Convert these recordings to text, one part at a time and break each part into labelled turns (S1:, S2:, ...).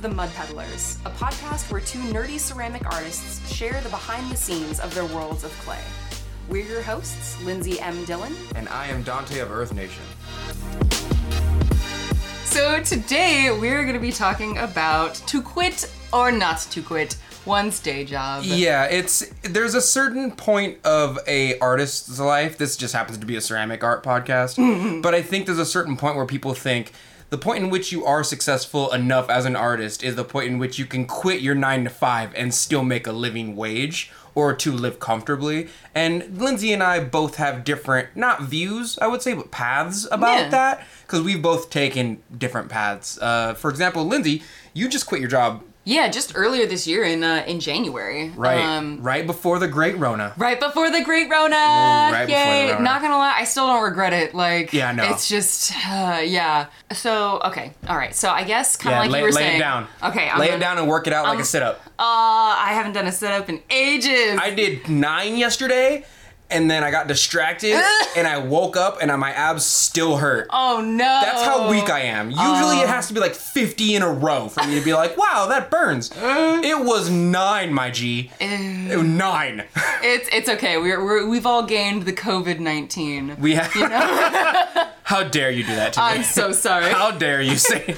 S1: The Mud Peddlers, a podcast where two nerdy ceramic artists share the behind the scenes of their worlds of clay. We're your hosts, Lindsey M. Dillon.
S2: And I am Donte of Earth Nation.
S1: So today we're going to be talking about to quit or not to quit one's day job.
S2: Yeah, it's there's a certain point of a artist's life. This just happens to be a ceramic art podcast, but I think there's a certain point where people think the point in which you are successful enough as an artist is the point in which you can quit your 9 to 5 and still make a living wage or to live comfortably. And Lindsey and I both have different not views, I would say, but paths about
S1: Yeah.
S2: that because we've both taken different paths. Uh, for example, Lindsey, you just quit your job
S1: Yeah, just earlier this year in uh, in January.
S2: right
S1: Um,
S2: right before the great Rona.
S1: Right before the Great Rona.
S2: right before
S1: Yay!
S2: Rona.
S1: Not gonna lie, I still don't regret it. Like,
S2: Yeah, no.
S1: It's just, uh, yeah. So, okay, all right. So I guess kind of
S2: Yeah,
S1: like
S2: lay,
S1: you were
S2: lay
S1: saying.
S2: it down.
S1: Okay, I'm
S2: lay
S1: gonna,
S2: it down and work it out like a sit up.
S1: Uh, I haven't done a sit up in ages.
S2: I did nine yesterday, and then I got distracted, and I woke up, and my abs still hurt.
S1: oh no.
S2: That's how weak I am. Usually it has to be like 50 in a row for me to be like, wow, that burns. It was nine, my G. It nine.
S1: It's it's okay. We're, we're we've all gained the COVID nineteen.
S2: We have. How dare you do that to me?
S1: I'm so sorry.
S2: How dare you say?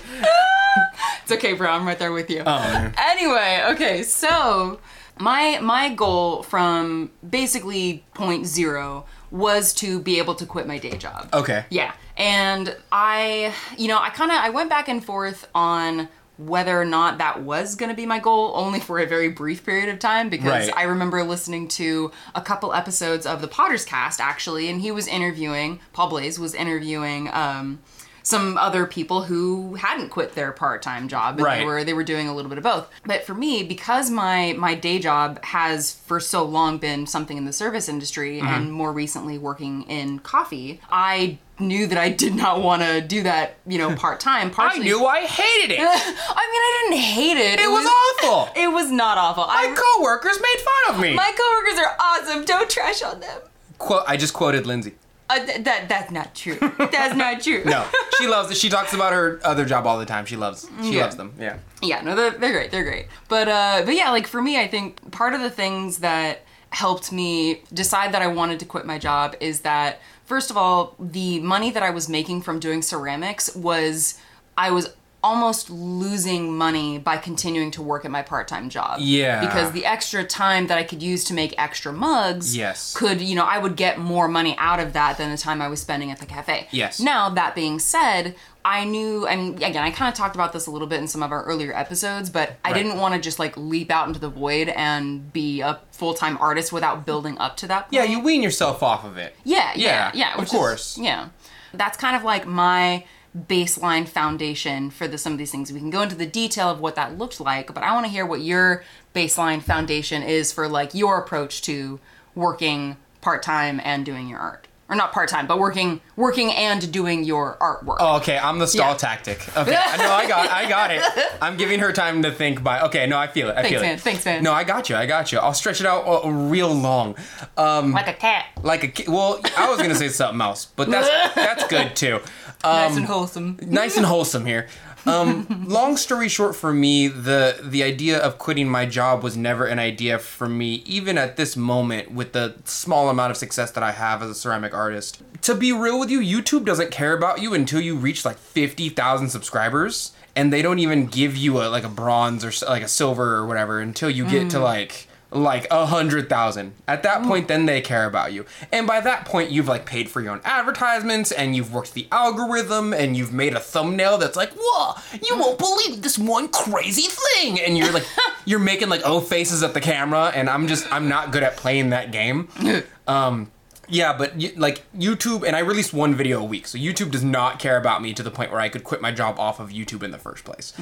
S1: It's okay, bro. I'm right there with you.
S2: Oh.
S1: Anyway, okay, so my my goal from basically point zero was to be able to quit my day job.
S2: Okay.
S1: Yeah. And I, you know, I kind of I went back and forth on whether or not that was going to be my goal only for a very brief period of time because
S2: Right.
S1: I remember listening to a couple episodes of the Potter's Cast actually and he was interviewing Paul Blais was interviewing um some other people who hadn't quit their part-time job and they were they were doing a little bit of both. But for me, because my my day job has for so long been something in the service industry
S2: Mm-hmm.
S1: and more recently working in coffee, I knew that I did not want to do that, you know, part-time.
S2: I knew I hated it.
S1: I mean, I didn't hate it.
S2: It was awful.
S1: It was not awful.
S2: My
S1: I,
S2: coworkers made fun of me.
S1: my coworkers are awesome. Don't trash on them.
S2: Quote, I just quoted Lindsey.
S1: Uh, th- that that's not true. That's not true.
S2: No, she loves it. She talks about her other job all the time. She loves. She
S1: Yeah.
S2: loves them. Yeah.
S1: Yeah, no, they're, they're great. They're great. But uh, but yeah, like for me, I think part of the things that helped me decide that I wanted to quit my job is that first of all, the money that I was making from doing ceramics was I was almost losing money by continuing to work at my part-time job.
S2: Yeah.
S1: Because the extra time that I could use to make extra mugs
S2: Yes.
S1: could, you know, I would get more money out of that than the time I was spending at the cafe.
S2: Yes.
S1: Now, that being said, I knew, I mean, again, I kind of talked about this a little bit in some of our earlier episodes, but I
S2: Right.
S1: didn't want to just like leap out into the void and be a full time artist without building up to that.
S2: Yeah, you wean yourself off of it.
S1: Yeah, yeah,
S2: Yeah,
S1: yeah.
S2: of
S1: which is-
S2: course.
S1: yeah. That's kind of like my baseline foundation for the, some of these things. We can go into the detail of what that looked like, but I want to hear what your baseline foundation is for like your approach to working part time and doing your art. Or not part time, but working working and doing your artwork.
S2: Oh, okay. I'm the stall
S1: Yeah.
S2: tactic. Okay, I know. I got. I got it. I'm giving her time to think. By okay, no, I feel it. I
S1: Thanks,
S2: feel
S1: man.
S2: it.
S1: Thanks, man.
S2: No, I got you. I got you. I'll stretch it out uh, real long,
S1: like a cat.
S2: like a. ki- Well, I was gonna say something else, but that's that's good too.
S1: nice and wholesome.
S2: nice and wholesome here. Um, long story short, for me, the the idea of quitting my job was never an idea for me, even at this moment with the small amount of success that I have as a ceramic artist. To be real with you, YouTube doesn't care about you until you reach like fifty thousand subscribers, and they don't even give you a like a bronze or like a silver or whatever until you get to like like a hundred thousand. At that point, then they care about you. And by that point, you've like paid for your own advertisements and you've worked the algorithm and you've made a thumbnail that's like, whoa, you won't believe this one crazy thing. And you're like, you're making like oh faces at the camera. And I'm just, I'm not good at playing that game. Um, yeah, but like YouTube, and I released one video a week, so YouTube does not care about me to the point where I could quit my job off of YouTube in the first place.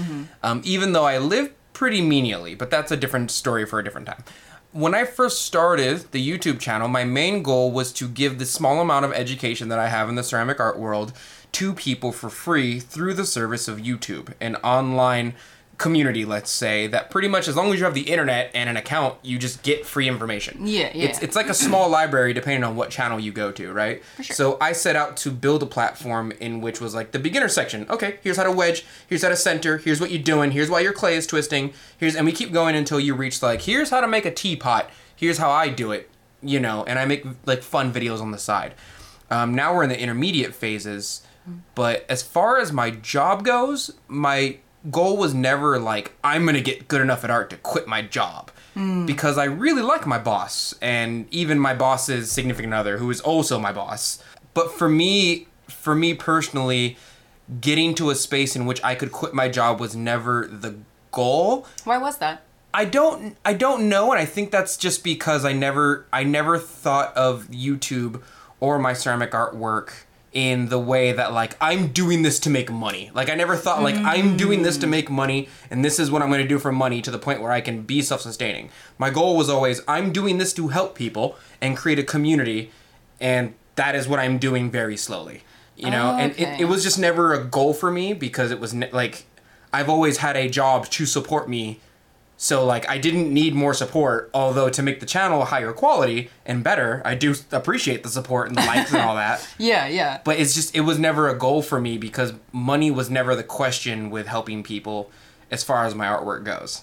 S2: Um, even though I live pretty menially, but that's a different story for a different time. When I first started the YouTube channel, my main goal was to give the small amount of education that I have in the ceramic art world to people for free through the service of YouTube, an online community, let's say, that pretty much as long as you have the internet and an account, you just get free information.
S1: Yeah, yeah.
S2: It's, it's like a small library depending on what channel you go to, right?
S1: For sure.
S2: So I set out to build a platform in which was like the beginner section. Okay, here's how to wedge, here's how to center, here's what you're doing, here's why your clay is twisting, here's and we keep going until you reach like here's how to make a teapot, here's how I do it, you know, and I make like fun videos on the side. Um, now we're in the intermediate phases, but as far as my job goes, my goal was never like I'm gonna get good enough at art to quit my job hmm. because I really like my boss and even my boss's significant other, who is also my boss. But for me, for me personally, getting to a space in which I could quit my job was never the goal.
S1: Why was that?
S2: I don't I don't know and I think that's just because I never I never thought of YouTube or my ceramic artwork in the way that like I'm doing this to make money. Like I never thought like I'm doing this to mm. make money and this is what I'm going to do for money to the point where I can be self-sustaining. My goal was always I'm doing this to help people and create a community and that is what I'm doing very slowly. You know, oh, and it, it was just never a goal for me because it was ne- like I've always had a job to support me so like I didn't need more support, although to make the channel higher quality and better, I do appreciate the support and the likes and all that.
S1: Yeah, yeah.
S2: But it's just it was never a goal for me because money was never the question with helping people as far as my artwork goes.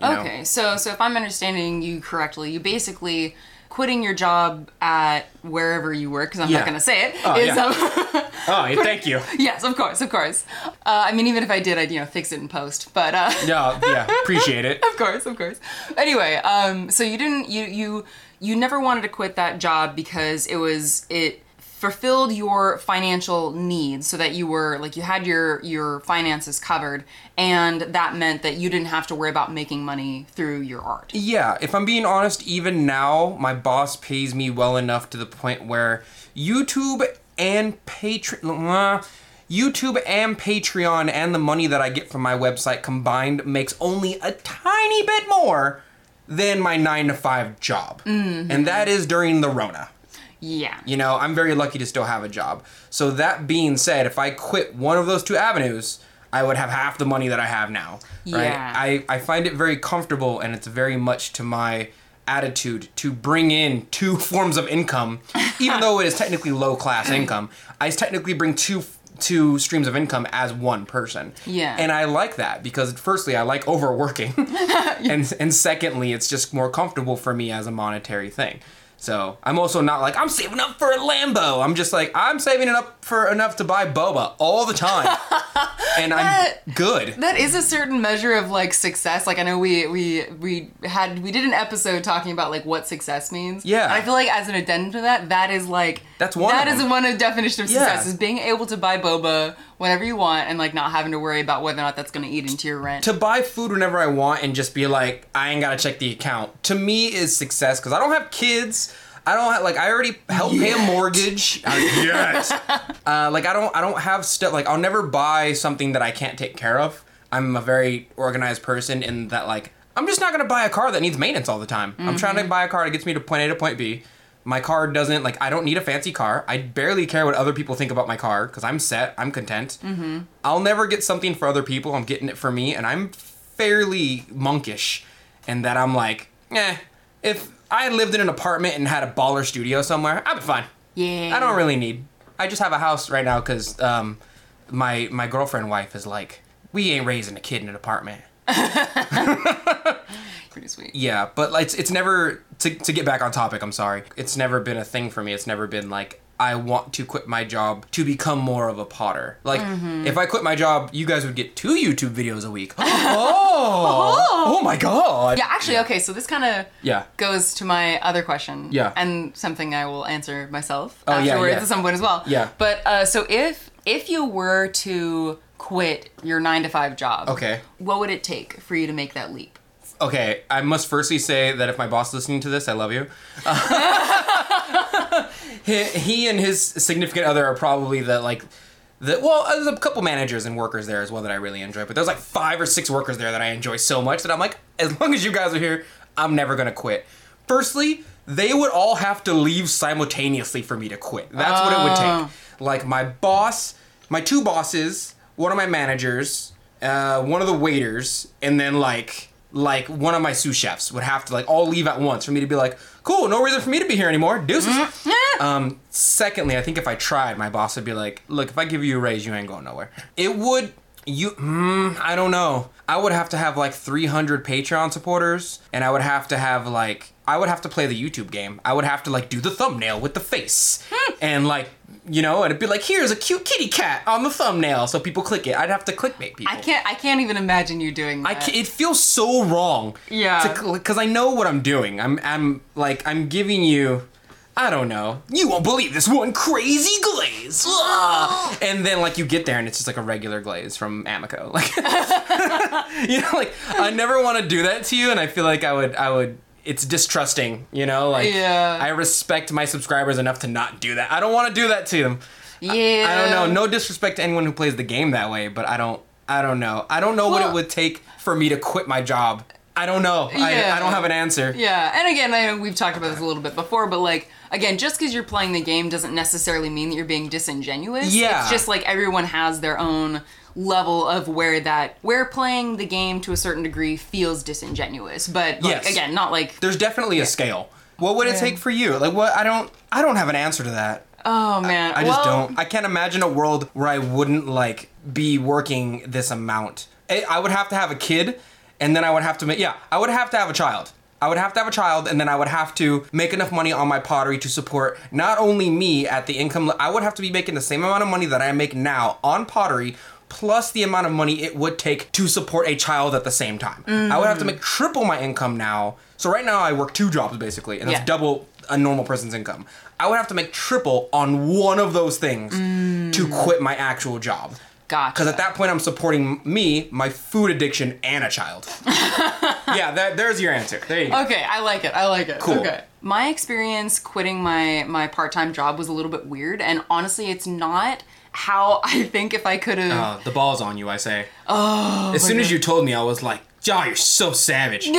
S2: you know?
S1: Okay, so so if I'm understanding you correctly, you basically quitting your job at wherever you work because I'm
S2: Yeah.
S1: not going to say it.
S2: Oh,
S1: is,
S2: yeah.
S1: um,
S2: Oh, thank you.
S1: yes, of course, of course. Uh, I mean, even if I did, I'd you know fix it in post. But uh,
S2: Yeah, yeah, appreciate it.
S1: of course, of course. Anyway, um, so you didn't you you you never wanted to quit that job because it was it fulfilled your financial needs so that you were like you had your your finances covered and that meant that you didn't have to worry about making money through your art.
S2: Yeah, if I'm being honest, even now, my boss pays me well enough to the point where YouTube and Patreon. YouTube and Patreon and the money that I get from my website combined makes only a tiny bit more than my 9 to 5 job. Mm-hmm. And that is during the Rona.
S1: Yeah.
S2: You know, I'm very lucky to still have a job. So that being said, if I quit one of those two avenues, I would have half the money that I have now. Right?
S1: Yeah.
S2: I, I find it very comfortable and it's very much to my attitude to bring in two forms of income, even though it is technically low class income. I technically bring two two streams of income as one person.
S1: Yeah.
S2: And I like that because firstly I like overworking. and and secondly it's just more comfortable for me as a monetary thing. So I'm also not like I'm saving up for a Lambo. I'm just like I'm saving it up for enough to buy boba all the time, and I'm good.
S1: That is a certain measure of like success. Like I know we we we had we did an episode talking about like what success means.
S2: Yeah.
S1: And I feel like as an addendum to that, that is like
S2: That's one
S1: That
S2: of
S1: is one of definition of success
S2: Yeah.
S1: is being able to buy boba whenever you want and like not having to worry about whether or not that's going to eat into your rent.
S2: To buy food whenever I want and just be like I ain't gotta check the account. To me is success because I don't have kids. I don't have, like I already help pay a mortgage. Yes. Uh, like I don't I don't have stuff like I'll never buy something that I can't take care of. I'm a very organized person in that like I'm just not gonna buy a car that needs maintenance all the time. I'm trying to buy a car that gets me to point A to point B. My car doesn't like I don't need a fancy car. I barely care what other people think about my car because I'm set. I'm content. Mm-hmm. I'll never get something for other people. I'm getting it for me, and I'm fairly monkish in that I'm like, eh. If I lived in an apartment and had a baller studio somewhere, I'd be fine.
S1: yeah.
S2: I don't really need. I just have a house right now because um, my my girlfriend wife is like, we ain't raising a kid in an apartment.
S1: pretty sweet.
S2: Yeah, but like, it's it's never to to get back on topic. I'm sorry. It's never been a thing for me. It's never been like I want to quit my job to become more of a potter. Like if I quit my job, you guys would get two YouTube videos a week. oh, oh my god.
S1: Yeah, actually, okay, so this kind of
S2: Yeah.
S1: goes to my other question.
S2: Yeah.
S1: And something I will answer myself
S2: Oh, yeah,
S1: afterwards
S2: yeah.
S1: at some point as well.
S2: Yeah.
S1: But uh, so if if you were to quit your nine to five job,
S2: Okay.
S1: what would it take for you to make that leap?
S2: Okay, I must firstly say that if my boss is listening to this, I love you. he, he and his significant other are probably the like the well, there's a couple managers and workers there as well that I really enjoy, but there's like five or six workers there that I enjoy so much that I'm like, as long as you guys are here, I'm never gonna quit. Firstly, they would all have to leave simultaneously for me to quit. That's what it would
S1: Oh.
S2: take. Like my boss, my two bosses, one of my managers, uh, one of the waiters, and then like like one of my sous chefs would have to like all leave at once for me to be like, cool, no reason for me to be here anymore. Deuces. um, secondly, I think if I tried, my boss would be like, look, if I give you a raise, you ain't going nowhere. It would. You, mm, I don't know. I would have to have like 300 Patreon supporters, and I would have to have like, I would have to play the YouTube game. I would have to like do the thumbnail with the face, and like, you know, and it'd be like, here's a cute kitty cat on the thumbnail, so people click it. I'd have to clickbait people.
S1: I can't. I can't even imagine you doing that.
S2: I ca it feels so wrong.
S1: Yeah.
S2: Because I know what I'm doing. I'm, I'm like, I'm giving you. I don't know. You won't believe this one crazy glaze. Ah! and then like you get there and it's just like a regular glaze from Amaco. Like you know, like I never want to do that to you and I feel like I would I would it's distrusting, you know? Like
S1: Yeah.
S2: I respect my subscribers enough to not do that. I don't want to do that to them.
S1: yeah.
S2: I don't know. No disrespect to anyone who plays the game that way, but I don't. I don't know. I don't know what it would take for me to quit my job. I don't know. I,
S1: Yeah.
S2: I don't have an answer.
S1: Yeah, and again, I know we've talked about this a little bit before, but like, again, just because you're playing the game doesn't necessarily mean that you're being disingenuous.
S2: Yeah.
S1: It's just like everyone has their own level of where that where playing the game to a certain degree feels disingenuous. But like,
S2: Yes.
S1: again, not like
S2: There's definitely a scale. What would it
S1: Yeah.
S2: take for you? Like what? I don't. I don't have an answer to that.
S1: oh man,
S2: I just
S1: well,
S2: don't. I can't imagine a world where I wouldn't like be working this amount. I I would have to have a kid, and then I would have to make. Yeah, I would have to have a child. I would have to have a child, and then I would have to make enough money on my pottery to support not only me at the income. I would have to be making the same amount of money that I make now on pottery. Plus the amount of money it would take to support a child at the same time. I would have to make triple my income now. So right now I work two jobs basically, and that's
S1: Yeah.
S2: double a normal person's income. I would have to make triple on one of those things to mm. quit my actual job.
S1: Gotcha.
S2: Because at that point, I'm supporting me, my food addiction, and a child. yeah, that, there's your answer. There you go.
S1: Okay, I like it. I like it.
S2: Cool.
S1: Okay. My experience quitting my my part-time job was a little bit weird and honestly it's not how I think if I could have
S2: Uh, the ball's on you, I say. Oh. As soon as you told me, I was like, "Jaw, you're so savage."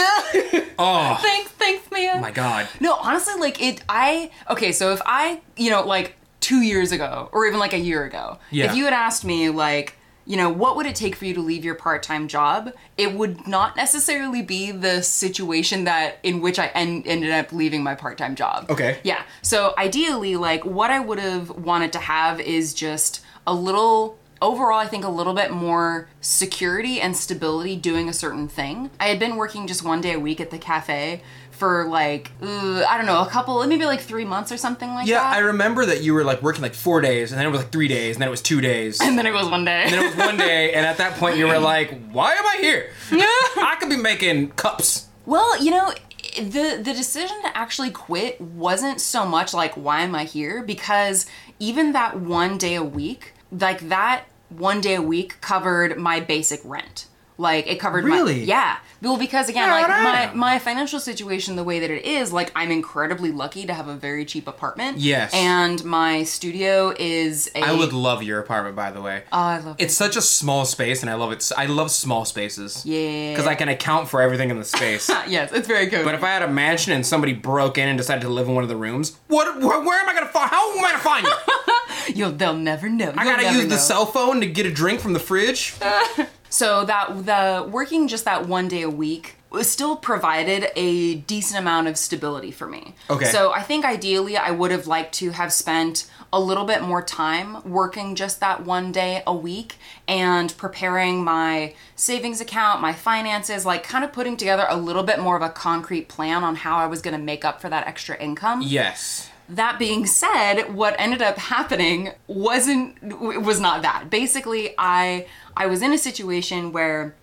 S2: Oh
S1: thanks, thanks, man.
S2: Oh my god.
S1: No, honestly, like it. I okay. So if I, you know, like two years ago, or even like a year ago,
S2: Yeah.
S1: if you had asked me, like, you know, what would it take for you to leave your part-time job? It would not necessarily be the situation that in which I en- ended up leaving my part-time job.
S2: Okay.
S1: Yeah. So ideally, like, what I would have wanted to have is just a little. Overall, I think a little bit more security and stability doing a certain thing. I had been working just one day a week at the cafe for like, I don't know, a couple, maybe like three months or something like
S2: Yeah,
S1: that.
S2: Yeah, I remember that you were like working like four days, and then it was like three days, and then it was two days.
S1: and then it was one day.
S2: And then it was one day, and at that point you were like, "Why am I here? I could be making cups."
S1: Well, you know, the the decision to actually quit wasn't so much like why am I here because even that one day a week, like that one day a week covered my basic rent. Like it covered
S2: Really?
S1: my yeah. Well, because again, like my my financial situation, the way that it is, like I'm incredibly lucky to have a very cheap apartment.
S2: Yes.
S1: and my studio is a.
S2: I would love your apartment, by the way.
S1: Oh, I love it.
S2: It's such a small space, and I love it. s- I love small spaces.
S1: Yeah.
S2: Because I can account for everything in the space.
S1: Yes, it's very good.
S2: but if I had a mansion and somebody broke in and decided to live in one of the rooms, what? Where, where am I gonna find? How am I gonna find you?
S1: You'll they'll never know.
S2: I gotta use the cell phone to get a drink from the fridge.
S1: So that the working just that one day a week still provided a decent amount of stability for me.
S2: Okay.
S1: So I think ideally I would have liked to have spent a little bit more time working just that one day a week and preparing my savings account, my finances, like kind of putting together a little bit more of a concrete plan on how I was going to make up for that extra income.
S2: yes.
S1: That being said, what ended up happening wasn't was not that. Basically, I I was in a situation where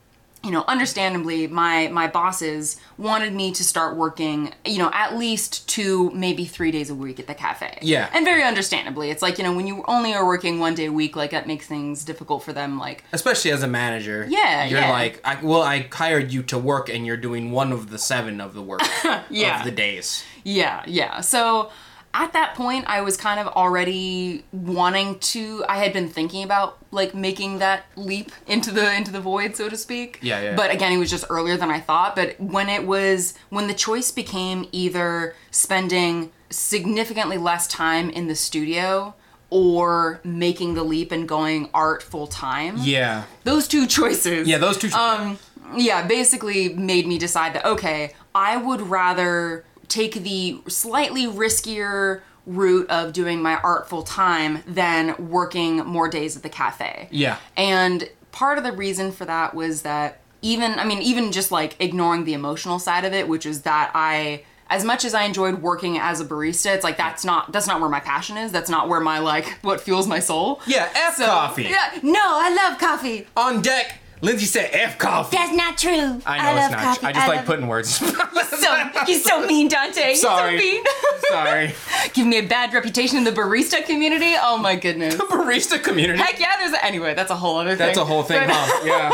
S1: you know, understandably, my my bosses wanted me to start working, you know, at least two, maybe three days a week at the cafe.
S2: Yeah.
S1: and very understandably, it's like you know, when you only are working one day a week, like that makes things difficult for them. Like,
S2: Especially as a manager.
S1: Yeah,
S2: You're
S1: yeah.
S2: like, I, well, I hired you to work, and you're doing one of the seven of the work
S1: Yeah.
S2: of the days.
S1: Yeah, yeah. So at that point, I was kind of already wanting to. I had been thinking about like making that leap into the into the void, so to speak.
S2: Yeah, yeah.
S1: But again, it was just earlier than I thought. But when it was when the choice became either spending significantly less time in the studio or making the leap and going art full time.
S2: Yeah.
S1: Those two choices.
S2: Yeah, those two.
S1: Um, yeah, basically made me decide that okay, I would rather take the slightly riskier route of doing my art full time than working more days at the cafe.
S2: Yeah.
S1: And part of the reason for that was that even I mean even just like ignoring the emotional side of it, which is that I as much as I enjoyed working as a barista, it's like that's not that's not where my passion is. That's not where my like what fuels my soul.
S2: yeah, F
S1: So-
S2: coffee.
S1: Yeah, no, I love coffee.
S2: On deck, Lindsey said F coffee.
S1: That's not true.
S2: I know
S1: love
S2: it's not.
S1: coffee.
S2: I just like
S1: love-
S2: putting words.
S1: so he's so mean, Donte. He's
S2: Sorry.
S1: so mean.
S2: Sorry.
S1: Give me a bad reputation in the barista community. Oh my goodness.
S2: The barista community.
S1: Heck yeah, there's a, anyway. That's a whole other thing.
S2: That's a whole thing,
S1: But-
S2: huh? Yeah.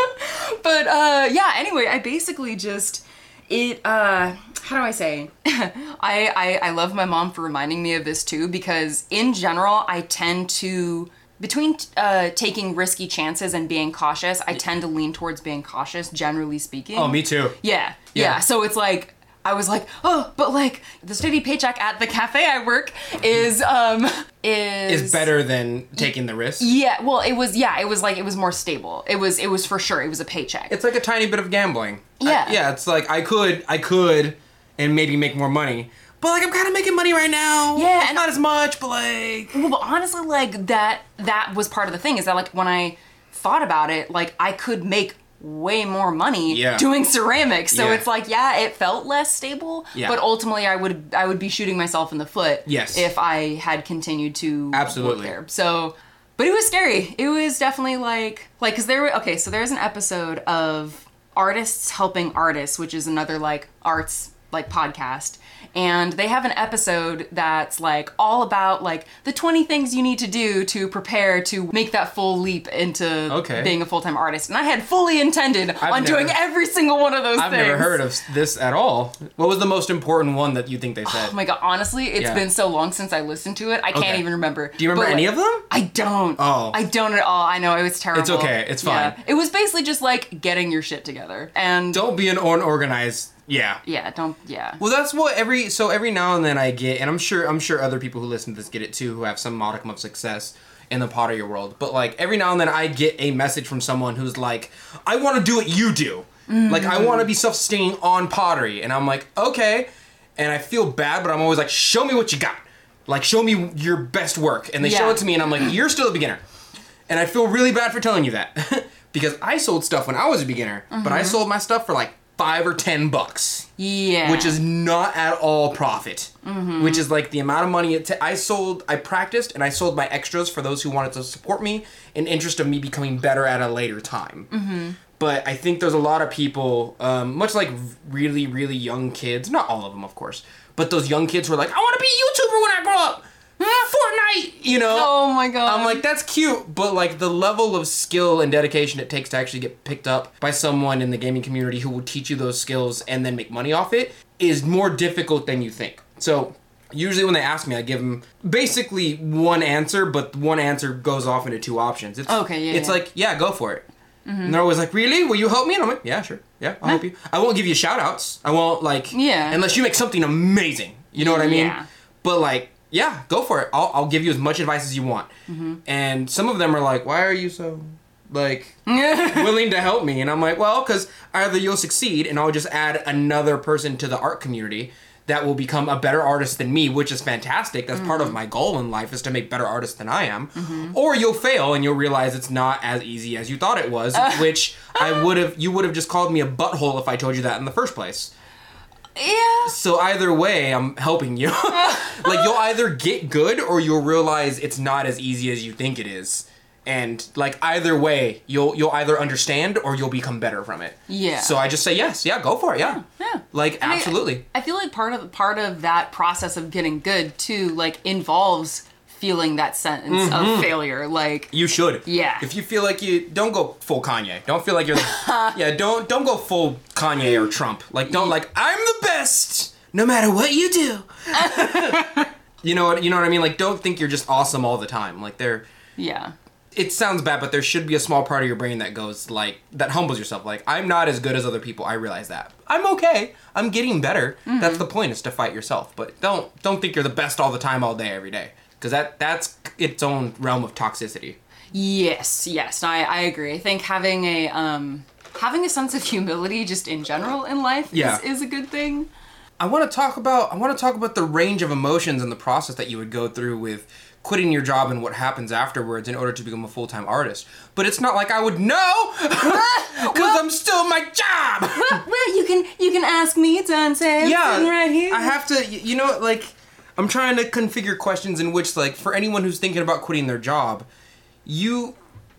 S1: but uh yeah anyway i basically just it uh how do i say I, I i love my mom for reminding me of this too because in general i tend to between uh taking risky chances and being cautious i tend to lean towards being cautious generally speaking
S2: Oh, me too.
S1: yeah, yeah.
S2: Yeah.
S1: So it's like I was like, oh, but like the steady paycheck at the cafe I work is um is
S2: Is better than taking the risk.
S1: Yeah, well, it was yeah, it was like it was more stable. It was it was for sure. It was a paycheck.
S2: It's like a tiny bit of gambling.
S1: Yeah.
S2: I- yeah, it's like I could, I could, and maybe make more money. But like I'm kind of making money right now.
S1: Yeah,
S2: It's
S1: and-
S2: not as much, but like
S1: Well, but honestly, like that that was part of the thing is that like when I thought about it, like I could make way more money
S2: Yeah.
S1: doing ceramics. So
S2: Yeah.
S1: it's like, yeah, it felt less stable,
S2: Yeah.
S1: but ultimately I would I would be shooting myself in the foot
S2: Yes.
S1: if I had continued to
S2: Absolutely.
S1: work there. So but it was scary. It was definitely like like cuz there were okay, so there's an episode of Artists Helping Artists, which is another like arts like podcast and they have an episode that's like all about like the 20 things you need to do to prepare to make that full leap into
S2: Okay.
S1: being a full-time artist and i had fully intended on doing every single one of those things.
S2: I've
S1: things
S2: never heard of this at all. What was the most important one that you think they said?
S1: oh my god honestly it's
S2: Yeah.
S1: been so long since i listened to it i can't even remember
S2: Do you remember
S1: But,
S2: any
S1: like,
S2: of them?
S1: I don't.
S2: Oh.
S1: I don't at all. I know it was terrible.
S2: It's okay, it's
S1: Yeah.
S2: fine.
S1: It was basically just like getting your shit together. And
S2: Don't be an unorganized. Yeah.
S1: yeah, don't yeah.
S2: Well, that's what every so every now and then I get, and I'm sure I'm sure other people who listen to this get it too, who have some modicum of success in the pottery world. But like every now and then I get a message from someone who's like, "I want to do what you do. Like I want to be self-sustaining on pottery," and I'm like, "Okay," and I feel bad, but I'm always like, "Show me what you got. Like show me your best work," and they show it to me, and I'm like, "You're still a beginner." And I feel really bad for telling you that because I sold stuff when I was a beginner, but I mm-hmm. sold my stuff for like five or ten bucks
S1: Yeah.
S2: which is not at all profit. Which is like the amount of money it. ta- I sold, I practiced, and I sold my extras for those who wanted to support me in interest of me becoming better at a later time. But I think there's a lot of people, um, much like really, really young kids. Not all of them, of course, but those young kids who are like, I want to be a YouTuber when I grow up. Fortnite, you know.
S1: Oh my god.
S2: I'm like, that's cute, but like the level of skill and dedication it takes to actually get picked up by someone in the gaming community who will teach you those skills and then make money off it is more difficult than you think. So, usually when they ask me, I give them basically one answer, but one answer goes off into two options. It's,
S1: Okay, yeah,
S2: It's
S1: yeah.
S2: like, yeah, go for it. Mm-hmm. And they're always like, really? Will you help me? And I'm like, yeah, sure. Yeah, I'll help you. I won't give you shout outs. I won't, like,
S1: Yeah.
S2: unless you make something amazing. You know what I mean?
S1: Yeah.
S2: But like, yeah, go for it. I'll, I'll give you as much advice as you want.
S1: Mm-hmm.
S2: And some of them are like, why are you so like willing to help me? And I'm like, well, because either you'll succeed and I'll just add another person to the art community that will become a better artist than me, which is fantastic. That's part
S1: Mm-hmm.
S2: of my goal in life is to make better artists than I am. Or you'll fail and you'll realize it's not as easy as you thought it was, which I would have you would have just called me a butthole if I told you that in the first place.
S1: Yeah.
S2: So either way, I'm helping you. like you'll either get good or you'll realize it's not as easy as you think it is. And like either way, you'll you'll either understand or you'll become better from it.
S1: Yeah.
S2: So I just say yes, yeah, go for it, yeah.
S1: Yeah.
S2: Like
S1: I mean,
S2: absolutely.
S1: I feel like part of part of that process of getting good too, like involves feeling that sentence of mm-hmm. failure. Like
S2: You should.
S1: Yeah.
S2: If you feel like you don't go full Kanye. Don't feel like you're the, Yeah, don't don't go full Kanye or Trump. Like don't like I'm the best no matter what you do. you know what you know what I mean? Like don't think you're just awesome all the time. Like there
S1: yeah.
S2: it sounds bad, but there should be a small part of your brain that goes like that humbles yourself. Like I'm not as good as other people. I realize that. I'm okay. I'm getting better. That's mm-hmm. the point is to fight yourself. But don't don't think you're the best all the time, all day, every day, because that that's its own realm of toxicity.
S1: Yes, yes, I, I agree. I think having a um having a sense of humility just in general in life
S2: Yeah.
S1: is, is a good thing.
S2: I want to talk about I want to talk about the range of emotions and the process that you would go through with quitting your job and what happens afterwards in order to become a full-time artist. But it's not like I would know cuz I'm still my job.
S1: well, well, you can you can ask me, Donte.
S2: Yeah.
S1: right here.
S2: I have to you know like I'm trying to configure questions in which like for anyone who's thinking about quitting their job, you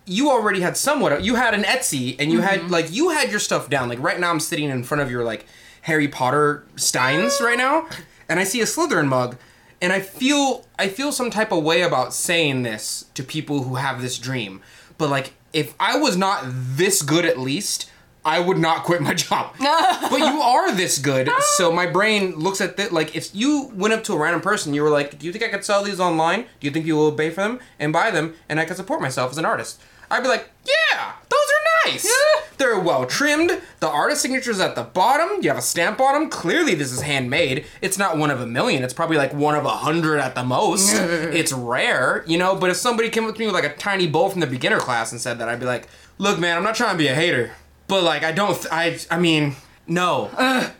S2: you already had somewhat you had an Etsy and you had mm-hmm. like you had your stuff down. Like right now I'm sitting in front of your like Harry Potter steins right now and I see a Slytherin mug and I feel I feel some type of way about saying this to people who have this dream. But like if I was not this good at least, I would not quit my job. but you are this good, so my brain looks at that like if you went up to a random person, you were like, "Do you think I could sell these online? Do you think people will pay for them and buy them, and I can support myself as an artist?" I'd be like, "Yeah, those are nice. They're well trimmed. The artist signature's at the bottom. You have a stamp on them. Clearly, this is handmade. It's not one of a million. It's probably like one of a hundred at the most. it's rare, you know. But if somebody came up to me with like a tiny bowl from the beginner class and said that, I'd be like, "Look, man, I'm not trying to be a hater." But like I don't th- I I mean no.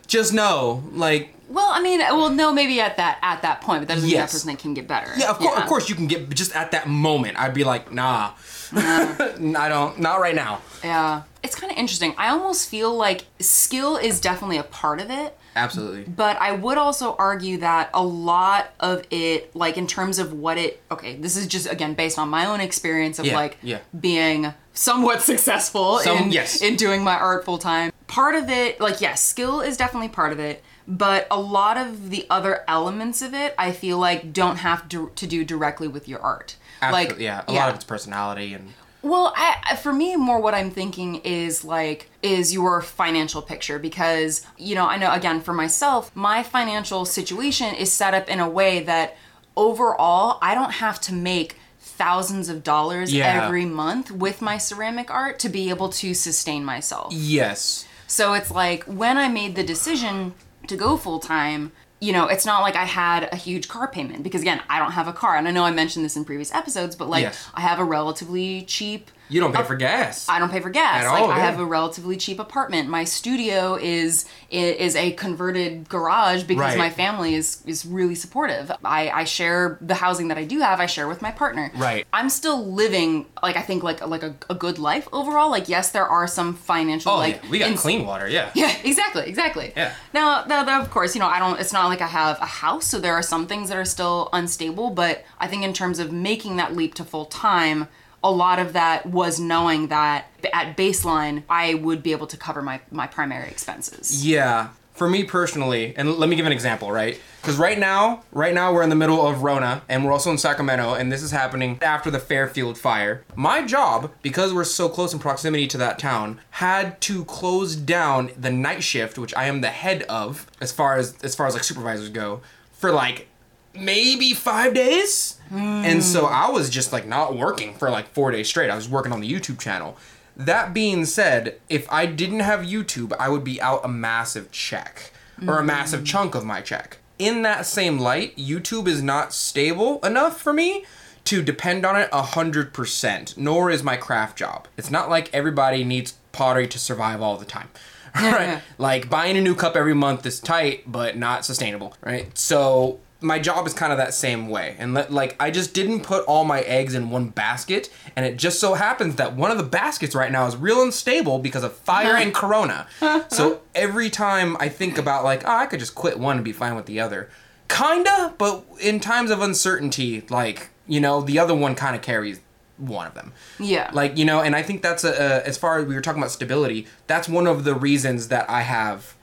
S2: just no. Like
S1: well, I mean, well, no, maybe at that at that point, but that doesn't mean that
S2: Yes.
S1: person can get better.
S2: yeah, of, course of course you can get but just at that moment I'd be like, "Nah." I don't not right now.
S1: Yeah, it's kind of interesting. I almost feel like skill is definitely a part of it.
S2: Absolutely.
S1: But I would also argue that a lot of it, like in terms of what it, okay, this is just again based on my own experience of
S2: Yeah,
S1: like
S2: yeah.
S1: being somewhat successful
S2: Some-
S1: in,
S2: yes.
S1: in doing my art full time. Part of it, like, yes, skill is definitely part of it. But a lot of the other elements of it, I feel like, don't have to, to do directly with your art.
S2: Absolutely.
S1: Like,
S2: yeah, a lot of it's personality and
S1: well, I- for me, more what I'm thinking is like is your financial picture because you know I know again for myself, my financial situation is set up in a way that overall I don't have to make thousands of dollars
S2: Yeah.
S1: every month with my ceramic art to be able to sustain myself.
S2: yes.
S1: So it's like when I made the decision to go full time, you know, it's not like I had a huge car payment because again, I don't have a car. And I know I mentioned this in previous episodes, but like
S2: Yes.
S1: I have a relatively cheap
S2: You don't pay oh, for gas.
S1: I don't pay for gas.
S2: At
S1: like
S2: all,
S1: I
S2: yeah.
S1: have a relatively cheap apartment. My studio is is a converted garage because
S2: Right.
S1: my family is is really supportive. I I share the housing that I do have. I share with my partner.
S2: Right.
S1: I'm still living like I think like like a, a good life overall. Like yes, there are some financial
S2: oh,
S1: like
S2: yeah. we got
S1: ins-
S2: clean water, yeah.
S1: yeah, exactly, exactly.
S2: Yeah.
S1: Now, now, now, of course, you know, I don't. It's not like I have a house, so there are some things that are still unstable. But I think in terms of making that leap to full time, a lot of that was knowing that at baseline I would be able to cover my my primary expenses.
S2: Yeah. For me personally, and let me give an example, right? Because right now, right now we're in the middle of Rona, and we're also in Sacramento, and this is happening after the Fairfield fire. My job, because we're so close in proximity to that town, had to close down the night shift, which I am the head of, as far as as far as like supervisors go, for like maybe five days. And so I was just like not working for like four days straight. I was working on the YouTube channel. That being said, if I didn't have YouTube, I would be out a massive check or a massive mm. chunk of my check. In that same light, YouTube is not stable enough for me to depend on it a hundred percent, nor is my craft job. It's not like everybody needs pottery to survive all the time. right? Like buying a new cup every month is tight, but not sustainable, right? So my job is kind of that same way. And let, like I just didn't put all my eggs in one basket, and it just so happens that one of the baskets right now is real unstable because of fire and corona. so every time I think about like, oh, I could just quit one and be fine with the other. Kinda, but in times of uncertainty, like, you know, the other one kind of carries one of them.
S1: Yeah.
S2: Like, you know, and I think that's a, a as far as we were talking about stability, that's one of the reasons that I have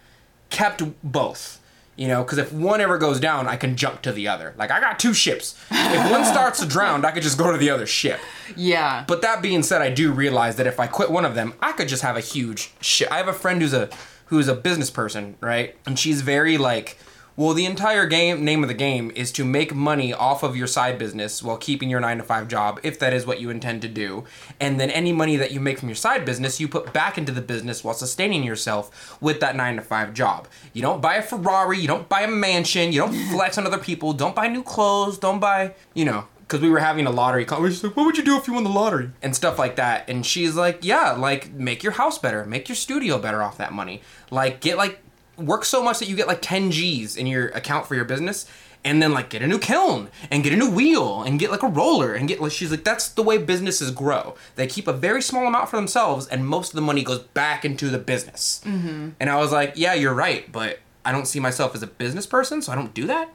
S2: kept both. You know, because if one ever goes down, I can jump to the other. Like I got two ships. If one starts to drown, I could just go to the other ship.
S1: Yeah.
S2: But that being said, I do realize that if I quit one of them, I could just have a huge ship. I have a friend who's a who's a business person, right? And she's very like, well, the entire game name of the game is to make money off of your side business while keeping your 9 to 5 job if that is what you intend to do. And then any money that you make from your side business, you put back into the business while sustaining yourself with that 9 to 5 job. You don't buy a Ferrari, you don't buy a mansion, you don't flex on other people, don't buy new clothes, don't buy, you know, because we were having a lottery conversation. Like, "What would you do if you won the lottery?" and stuff like that. And she's like, "Yeah, like make your house better, make your studio better off that money. Like get like work so much that you get like 10 G's in your account for your business." And then like get a new kiln and get a new wheel and get like a roller and get like she's like that's the way businesses grow. They keep a very small amount for themselves and most of the money goes back into the business. Mm-hmm. And I was like, yeah, you're right, but I don't see myself as a business person, so I don't do that.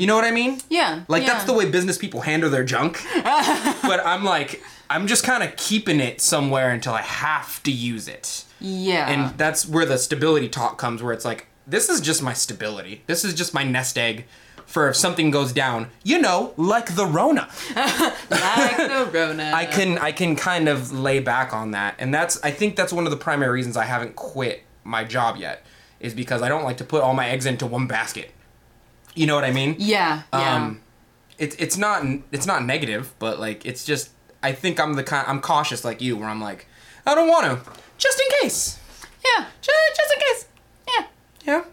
S2: You know what I mean?
S1: Yeah,
S2: Like that's the way business people handle their junk. but I'm like, I'm just kind of keeping it somewhere until I have to use it.
S1: Yeah.
S2: And that's where the stability talk comes, where it's like, this is just my stability. This is just my nest egg for if something goes down. You know, like the Rona.
S1: like the Rona.
S2: I can I can kind of lay back on that, and that's I think that's one of the primary reasons I haven't quit my job yet, is because I don't like to put all my eggs into one basket. You know what I mean?
S1: Yeah. Yeah.
S2: Um, it's it's not it's not negative, but like it's just I think I'm the kind I'm cautious like you, where I'm like I don't want to, just in case,
S1: yeah.
S2: just, just in case.
S1: Yeah.
S2: Yeah.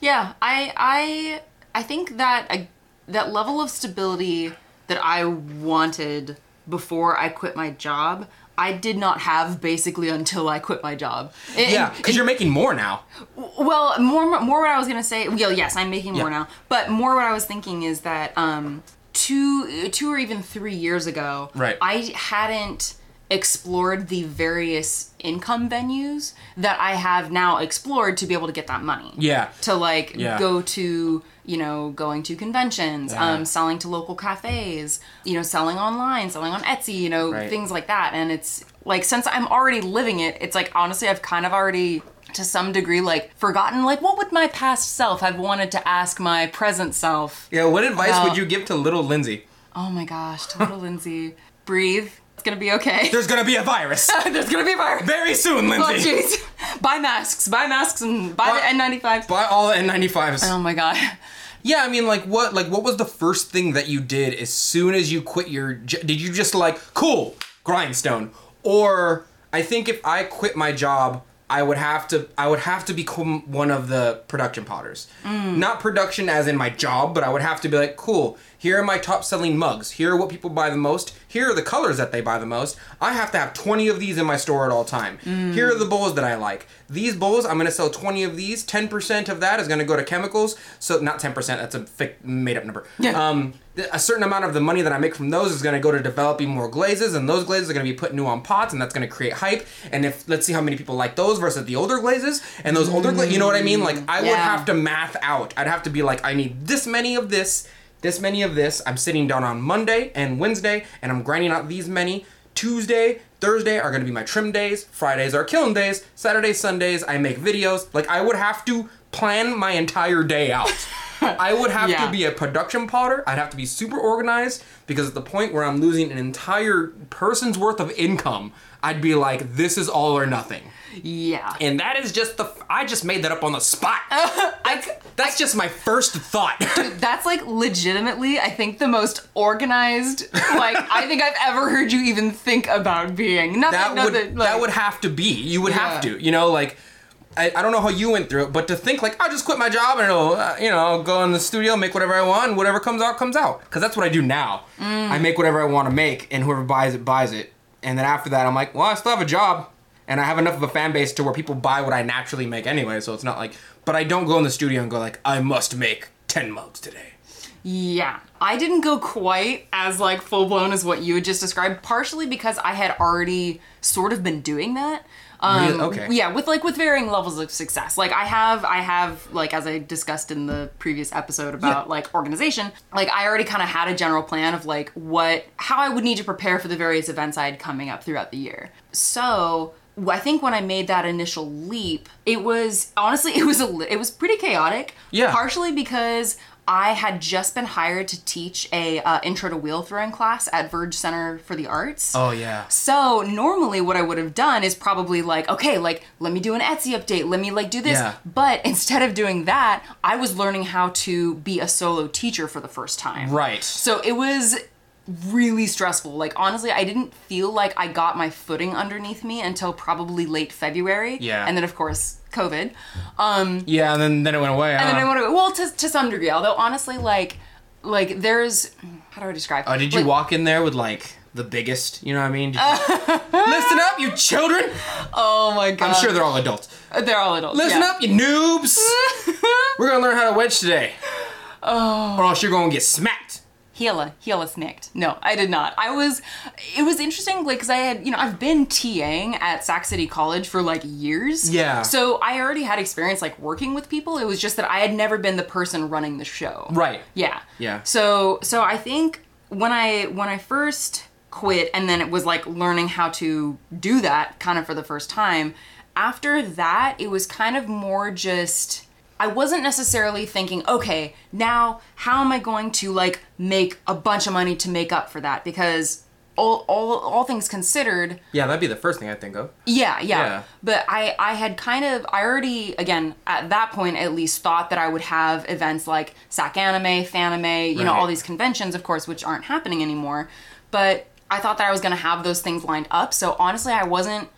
S1: Yeah, I I I think that I, that level of stability that I wanted before I quit my job, I did not have basically until I quit my job. And-
S2: Yeah, because you're making more now.
S1: well, more more what I was gonna say. Well, yes, I'm making more
S2: Yeah.
S1: now, but more what I was thinking is that um, two two or even three years ago,
S2: Right.
S1: I hadn't explored the various income venues that I have now explored to be able to get that money.
S2: Yeah.
S1: To like
S2: Yeah.
S1: go to you know going to conventions,
S2: Yeah.
S1: um, selling to local cafes, you know selling online, selling on Etsy, you know
S2: Right.
S1: things like that, and it's like since I'm already living it, it's like honestly I've kind of already to some degree like forgotten like what would my past self have wanted to ask my present self.
S2: Yeah. What advice
S1: Well-
S2: would you give to little Lindsey?
S1: Oh my gosh, to little Lindsey, breathe. It's gonna be okay.
S2: There's gonna be a virus
S1: There's gonna be a virus.
S2: very soon,
S1: Oh
S2: Lindsey.
S1: jeez. buy masks. Buy masks and buy
S2: Buy-
S1: the N95s.
S2: Buy all the N95s.
S1: Oh my god.
S2: Yeah, I mean, like, what, like, what was the first thing that you did as soon as you quit your? Did you just like, cool, grindstone, or I think if I quit my job, I would have to, I would have to become one of the production potters. Mm. Not production as in my job, but I would have to be like, cool. Here are my top selling mugs. Here are what people buy the most. Here are the colors that they buy the most. I have to have 20 of these in my store at all time. Here are the bowls that I like. These bowls, I'm going to sell 20 of these. 10% of that is going to go to chemicals. So not 10%, that's a fake made up number.
S1: Yeah.
S2: Um, a certain amount of the money that I make from those is going to go to developing more glazes, and those glazes are going to be put new on pots, and that's going to create hype. And if let's see how many people like those versus the older glazes, and those older glazes, you know what I mean? Like I would have to math out. I'd have to be like, I need this many of this, this many of this. I'm sitting down on Monday and Wednesday, and I'm grinding out these many. Tuesday, Thursday are gonna be my trim days. Fridays are killing days. Saturdays, Sundays, I make videos. Like I would have to plan my entire day out. I would have
S1: Yeah.
S2: to be a production potter. I'd have to be super organized because at the point where I'm losing an entire person's worth of income, I'd be like, this is all or nothing.
S1: Yeah.
S2: And that is just the. I just made that up on the spot.
S1: I,
S2: That's just my first thought.
S1: that's like legitimately, I think, the most organized, like, I think I've ever heard you even think about being. Nothing,
S2: that would
S1: that, like,
S2: that would have to be. You would have to. You know, like I, I don't know how you went through it, but to think like I'll just quit my job and it'll, uh, you know I'll go in the studio, make whatever I want, and whatever comes out comes out. Because that's what I do now.
S1: Mm.
S2: I make whatever I want to make, and whoever buys it buys it. And then after that, I'm like, well, I still have a job, and I have enough of a fan base to where people buy what I naturally make anyway. So it's not like, but I don't go in the studio and go like, I must make ten mugs today.
S1: Yeah. I didn't go quite as like full blown as what you had just described, partially because I had already sort of been doing that. Um,
S2: Really? Okay.
S1: Yeah, with like with varying levels of success. Like I have, I have like as I discussed in the previous episode about
S2: Yeah.
S1: like organization. Like I already kind of had a general plan of like what, how I would need to prepare for the various events I had coming up throughout the year. So I think when I made that initial leap, it was honestly it was a it was pretty chaotic.
S2: Yeah.
S1: Partially because I had just been hired to teach a uh, intro to wheel throwing class at Verge Center for the Arts.
S2: Oh yeah.
S1: So normally what I would have done is probably like, okay, like let me do an Etsy update, let me like do this.
S2: Yeah.
S1: But instead of doing that, I was learning how to be a solo teacher for the first time.
S2: Right.
S1: So it was really stressful. Like honestly, I didn't feel like I got my footing underneath me until probably late February.
S2: Yeah.
S1: And then of course, COVID. Um
S2: Yeah, and then then it went away.
S1: and then
S2: huh?
S1: I want to well to, to some degree although honestly like like there's how do I describe?
S2: Oh, did you
S1: Like,
S2: walk in there with like the biggest? You know what I mean? Listen up, you children!
S1: Oh my god!
S2: I'm sure they're all adults.
S1: they're all adults.
S2: Listen
S1: yeah.
S2: up, you noobs! We're gonna learn how to wedge today. Oh. Or else you're gonna get smacked.
S1: Hela, Hela snicked. No, I did not. I was, it was interesting, like, because I had, you know, I've been TAing at Sac City College for like years.
S2: Yeah.
S1: So I already had experience like working with people. It was just that I had never been the person running the show.
S2: Right.
S1: Yeah.
S2: Yeah.
S1: So, so I think when I when I first quit, and then it was like learning how to do that kind of for the first time. After that, it was kind of more just. I wasn't necessarily thinking, okay, now how am I going to like make a bunch of money to make up for that? Because all all all things considered,
S2: Yeah, that'd be the first thing I think of.
S1: yeah, yeah,
S2: Yeah.
S1: But I I had kind of I already again at that point at least thought that I would have events like SAC Anime, Fanime, you know, all these conventions, of course, which aren't happening anymore. But I thought that I was gonna have those things lined up. So honestly, I wasn't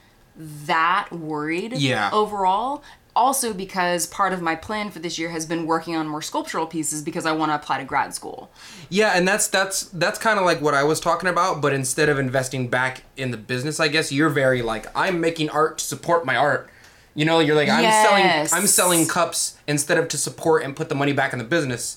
S1: that worried
S2: Yeah.
S1: overall. Also because part of my plan for this year has been working on more sculptural pieces because I want to apply to grad school.
S2: Yeah, and that's that's that's kind of like what I was talking about, but instead of investing back in the business, I guess you're very like I'm making art to support my art. You know, you're like I'm
S1: Yes.
S2: selling I'm selling cups instead of to support and put the money back in the business.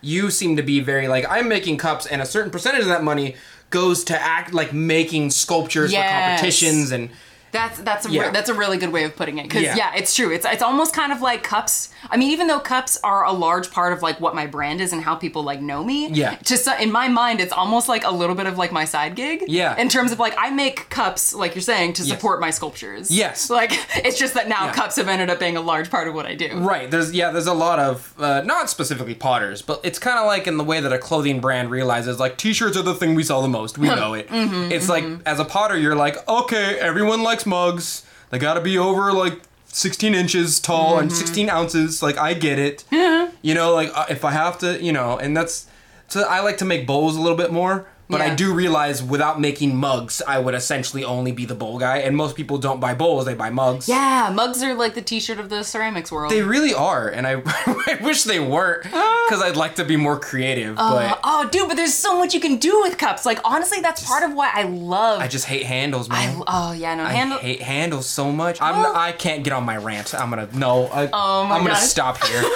S2: You seem to be very like I'm making cups and a certain percentage of that money goes to act like making sculptures
S1: Yes.
S2: for competitions and
S1: That's that's a
S2: Yeah.
S1: re- that's a really good way of putting it because
S2: Yeah.
S1: yeah. it's true. It's it's almost kind of like cups. I mean, even though cups are a large part of like what my brand is and how people like know me.
S2: Yeah.
S1: To so- in my mind, it's almost like a little bit of like my side gig.
S2: Yeah.
S1: In terms of like I make cups, like you're saying, to support my sculptures.
S2: Yes.
S1: Like it's just that now
S2: Yeah.
S1: cups have ended up being a large part of what I do.
S2: Right. There's yeah. There's a lot of uh, not specifically potters, but it's kind of like in the way that a clothing brand realizes like t-shirts are the thing we sell the most. We know it.
S1: Mm-hmm,
S2: it's like as a potter, you're like okay, everyone likes mugs. They got to be over like 16 inches tall and
S1: Mm-hmm.
S2: 16 ounces. Like I get it. Yeah. You know, like if I have to, you know, and that's so I like to make bowls a little bit more. But I do realize without making mugs, I would essentially only be the bowl guy. And most people don't buy bowls; they buy mugs.
S1: Yeah, mugs are like the T-shirt of the ceramics world.
S2: They really are, and I, I wish they weren't, uh. because I'd like to be more creative. Uh, but
S1: oh, dude, but there's so much you can do with cups. Like honestly, that's part of why I love.
S2: I just hate handles, man.
S1: oh yeah, no
S2: handles.
S1: I
S2: hate handles so much. I'm I can't get on my rant. I'm gonna no. I,
S1: Oh my
S2: I'm gonna stop here.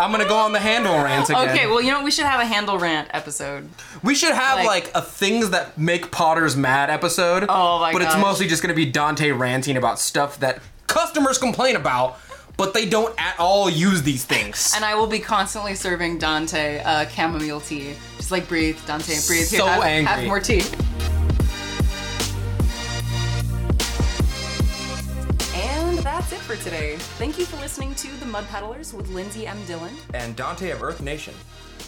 S2: I'm gonna go on the handle rant again.
S1: Okay, well, you know, what? we should have a handle rant episode.
S2: we should have
S1: like-
S2: like, a things that make Potters mad episode.
S1: Oh my
S2: But it's
S1: gosh.
S2: mostly just gonna be Donte ranting about stuff that customers complain about, but they don't at all use these things.
S1: And I will be constantly serving Donte uh, chamomile tea. Just like breathe, Donte, breathe. Here,
S2: So
S1: have,
S2: angry.
S1: have more tea. And that's it for today. Thank you for listening to The Mud Peddlers with Lindsey M. Dillon.
S2: and Dante of Earth Nation.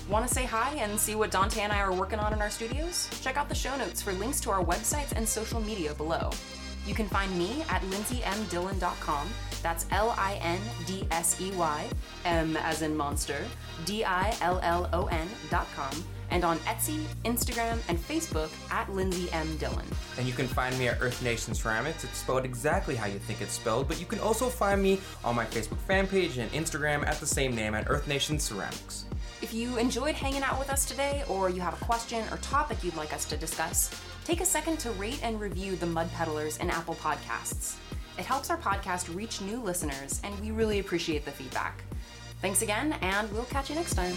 S1: Want to say hi and see what Donte and I are working on in our studios? Check out the show notes for links to our websites and social media below. You can find me at lindseymdillon.com. That's L I N D S E Y, M as in monster, D I L L O N.com, and on Etsy, Instagram, and Facebook at Lindsey M. Dillon.
S2: And you can find me at Earth Nation Ceramics. It's spelled exactly how you think it's spelled, but you can also find me on my Facebook fan page and Instagram at the same name at Earth Nation Ceramics.
S1: If you enjoyed hanging out with us today, or you have a question or topic you'd like us to discuss, take a second to rate and review the Mud Peddlers in Apple Podcasts. It helps our podcast reach new listeners, and we really appreciate the feedback. Thanks again, and we'll catch you next time.